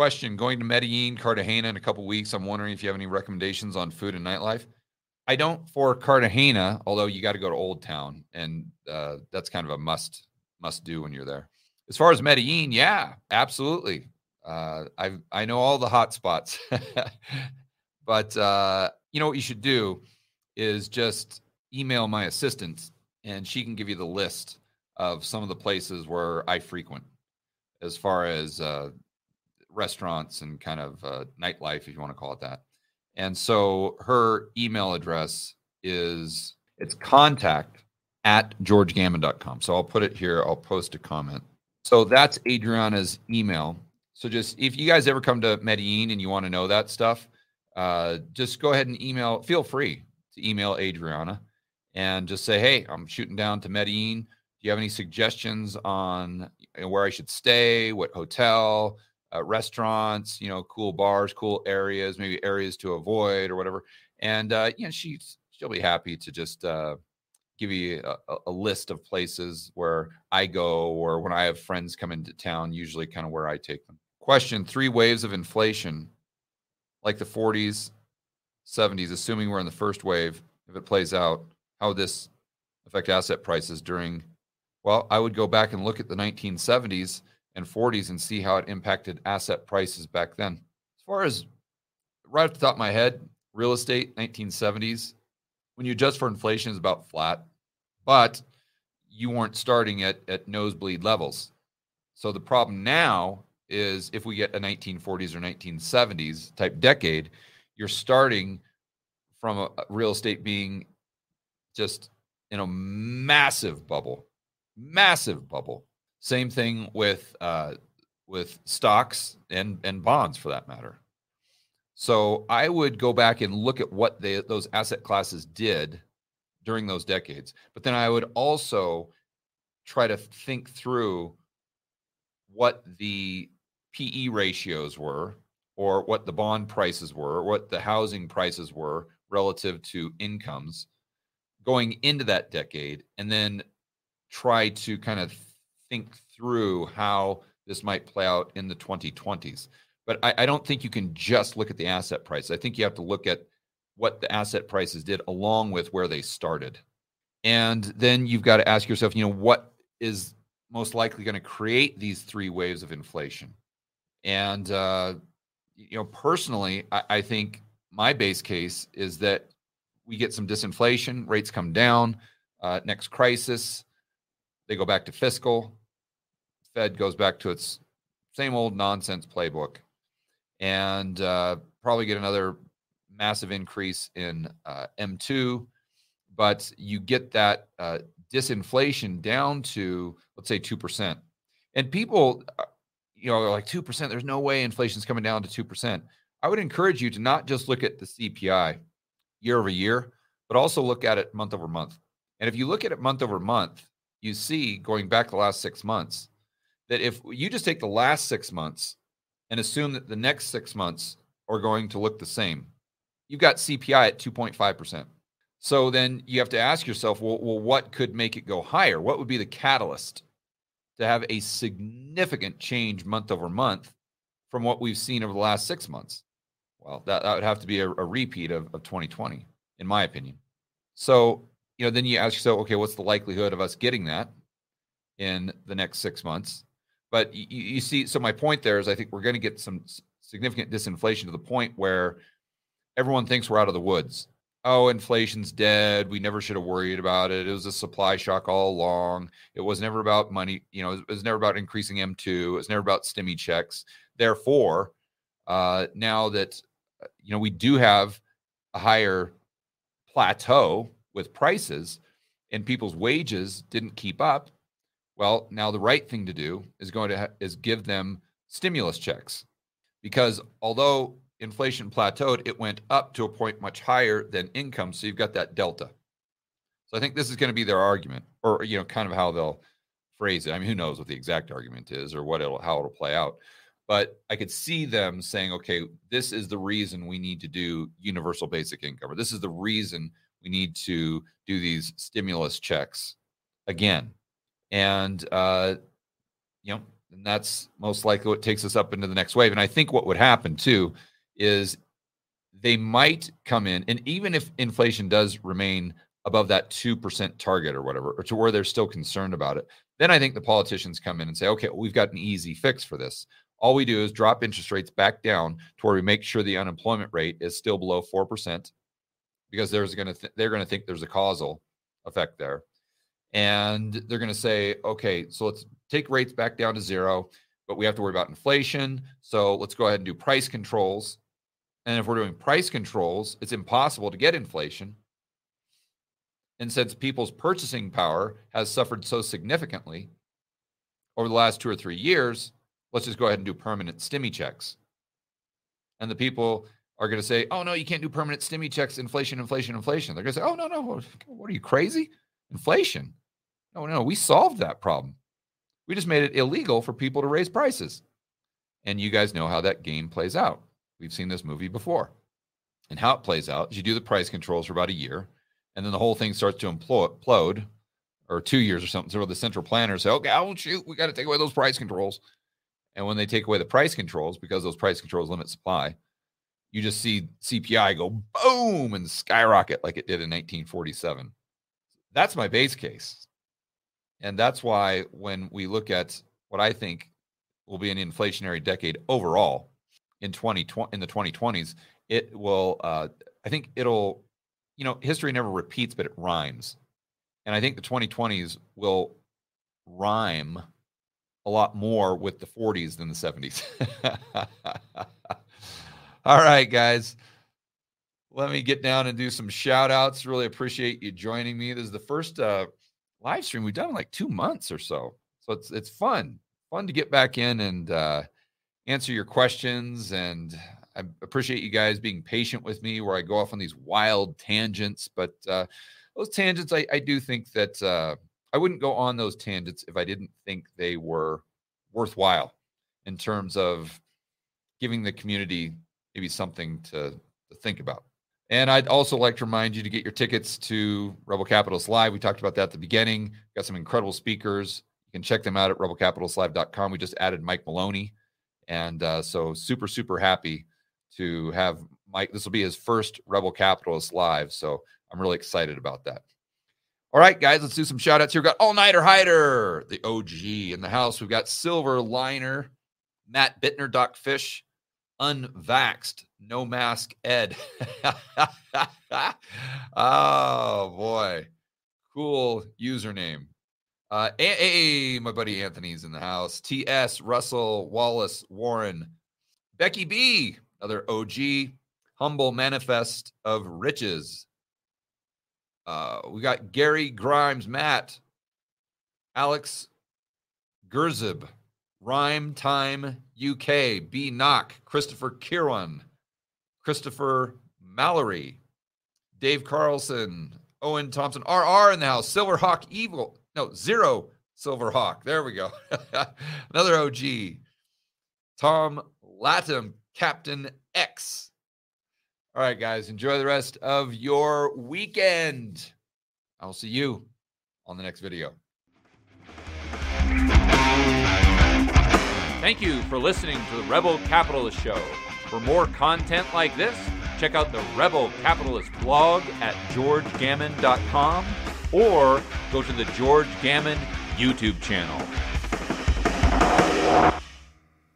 question going to Medellin, Cartagena in a couple weeks. I'm wondering if you have any recommendations on food and nightlife. I don't for Cartagena, although you got to go to Old Town, and uh, that's kind of a must must do when you're there. As far as Medellin, yeah, absolutely. Uh, I I know all the hot spots, but uh, you know what you should do is just email my assistant, and she can give you the list of some of the places where I frequent, as far as uh, restaurants and kind of uh, nightlife, if you want to call it that. And so her email address is it's contact at georgegammon.com. So I'll put it here. I'll post a comment. So that's Adriana's email. So just if you guys ever come to Medellin and you want to know that stuff, uh, just go ahead and email. Feel free to email Adriana and just say, "Hey, I'm shooting down to Medellin. Do you have any suggestions on where I should stay? What hotel? Uh, restaurants, you know, cool bars, cool areas, maybe areas to avoid or whatever. And uh, you know, she's she'll be happy to just uh, give you a, a, list of places where I go or when I have friends come into town, usually kind of where I take them. Question: Three waves of inflation, like the 40s, 70s, assuming we're in the first wave, if it plays out, how would this affect asset prices during? Well, I would go back and look at the 1970s and 40s and see how it impacted asset prices back then. As far as right off the top of my head, real estate 1970s, when you adjust for inflation, is about flat, but you weren't starting at at nosebleed levels. So the problem now is if we get a 1940s or 1970s type decade, you're starting from a, real estate being just in a massive bubble, massive bubble same thing with uh, with stocks and and bonds for that matter. So I would go back and look at what they, those asset classes did during those decades, but then I would also try to think through what the PE ratios were, or what the bond prices were, or what the housing prices were relative to incomes going into that decade, and then try to kind of think through how this might play out in the 2020s. But I, I, don't think you can just look at the asset price. I think you have to look at what the asset prices did along with where they started. And then you've got to ask yourself, you know, what is most likely going to create these three waves of inflation? And, uh, you know, personally, I, I think my base case is that we get some disinflation, rates come down, uh, next crisis, they go back to fiscal, Fed goes back to its same old nonsense playbook and uh, probably get another massive increase in uh, M2. But you get that uh, disinflation down to, let's say, 2%. And people, uh, you know, they're like 2%, there's no way inflation's coming down to 2%. I would encourage you to not just look at the CPI year over year, but also look at it month over month. And if you look at it month over month, you see going back the last six months, that if you just take the last six months and assume that the next six months are going to look the same, you've got CPI at 2.5%. So then you have to ask yourself, well, well, what could make it go higher? What would be the catalyst to have a significant change month over month from what we've seen over the last six months? Well, that, that would have to be a, a repeat of, of 2020, in my opinion. So, you know, then you ask yourself, okay, what's the likelihood of us getting that in the next six months? But you, you see, so my point there is I think we're going to get some significant disinflation to the point where everyone thinks we're out of the woods. Oh, inflation's dead. We never should have worried about it. It was a supply shock all along. It was never about money. You know, it was never about increasing M2. It was never about stimmy checks. Therefore, uh, now that, uh, you know, we do have a higher plateau with prices and people's wages didn't keep up, well, now the right thing to do is going to ha- is give them stimulus checks because although inflation plateaued, it went up to a point much higher than income. So you've got that delta. So I think this is going to be their argument, or you know, kind of how they'll phrase it. I mean, who knows what the exact argument is or what it'll how it'll play out. But I could see them saying, okay, this is the reason we need to do universal basic income, or this is the reason we need to do these stimulus checks again and uh, you know And that's most likely what takes us up into the next wave. And I think what would happen too is they might come in, and even if inflation does remain above that 2% target or whatever, or to where they're still concerned about it, then I think the politicians come in and say, okay, well, we've got an easy fix for this. All we do is drop interest rates back down to where we make sure the unemployment rate is still below 4% because there's going to th- they're going to think there's a causal effect there. And they're going to say, okay, so let's take rates back down to zero, but we have to worry about inflation. So let's go ahead and do price controls. And if we're doing price controls, it's impossible to get inflation. And since people's purchasing power has suffered so significantly over the last two or three years, let's just go ahead and do permanent stimmy checks. And the people are going to say, oh, no, you can't do permanent stimmy checks, inflation, inflation, inflation. They're going to say, oh, no, no, what are you crazy? Inflation. No, no, we solved that problem. We just made it illegal for people to raise prices. And you guys know how that game plays out. We've seen this movie before. And how it plays out is you do the price controls for about a year, and then the whole thing starts to implode, or two years or something. So the central planners say, okay, oh, shoot, we got to take away those price controls. And when they take away the price controls, because those price controls limit supply, you just see CPI go boom and skyrocket like it did in 1947. That's my base case. And that's why when we look at what I think will be an inflationary decade overall in 2020 in the 2020s, it will uh, I think it'll you know, history never repeats, but it rhymes. And I think the 2020s will rhyme a lot more with the 40s than the 70s. All right, guys. Let me get down and do some shout outs. Really appreciate you joining me. This is the first uh, live stream we've done in like two months or so. So it's it's fun. Fun to get back in and uh, answer your questions. And I appreciate you guys being patient with me where I go off on these wild tangents. But uh, those tangents, I, I do think that uh, I wouldn't go on those tangents if I didn't think they were worthwhile in terms of giving the community maybe something to, to think about. And I'd also like to remind you to get your tickets to Rebel Capitalist Live. We talked about that at the beginning. Got some incredible speakers. You can check them out at rebelcapitalistlive.com. We just added Mike Maloney. And uh, so super, super happy to have Mike. This will be his first Rebel Capitalist Live. So I'm really excited about that. All right, guys, let's do some shout outs here. We've got All Nighter Hider, the OG in the house. We've got Silver Liner, Matt Bittner, Doc Fish, unvaxxed, no mask Ed. oh boy, cool username. Uh, hey, my buddy Anthony's in the house. T.S. Russell Wallace Warren, Becky B, another OG, humble manifest of riches. Uh, we got Gary Grimes, Matt, Alex Gerzib, Rhyme Time UK, B Knock, Christopher Kieran, Christopher Mallory, Dave Carlson, Owen Thompson, RR in the house, Silverhawk Evil, no, Zero Silverhawk. There we go. Another OG. Tom Latham, Captain X. All right, guys, enjoy the rest of your weekend. I'll see you on the next video. Thank you for listening to the Rebel Capitalist Show. For more content like this, check out the Rebel Capitalist blog at georgegammon.com or go to the George Gammon YouTube channel.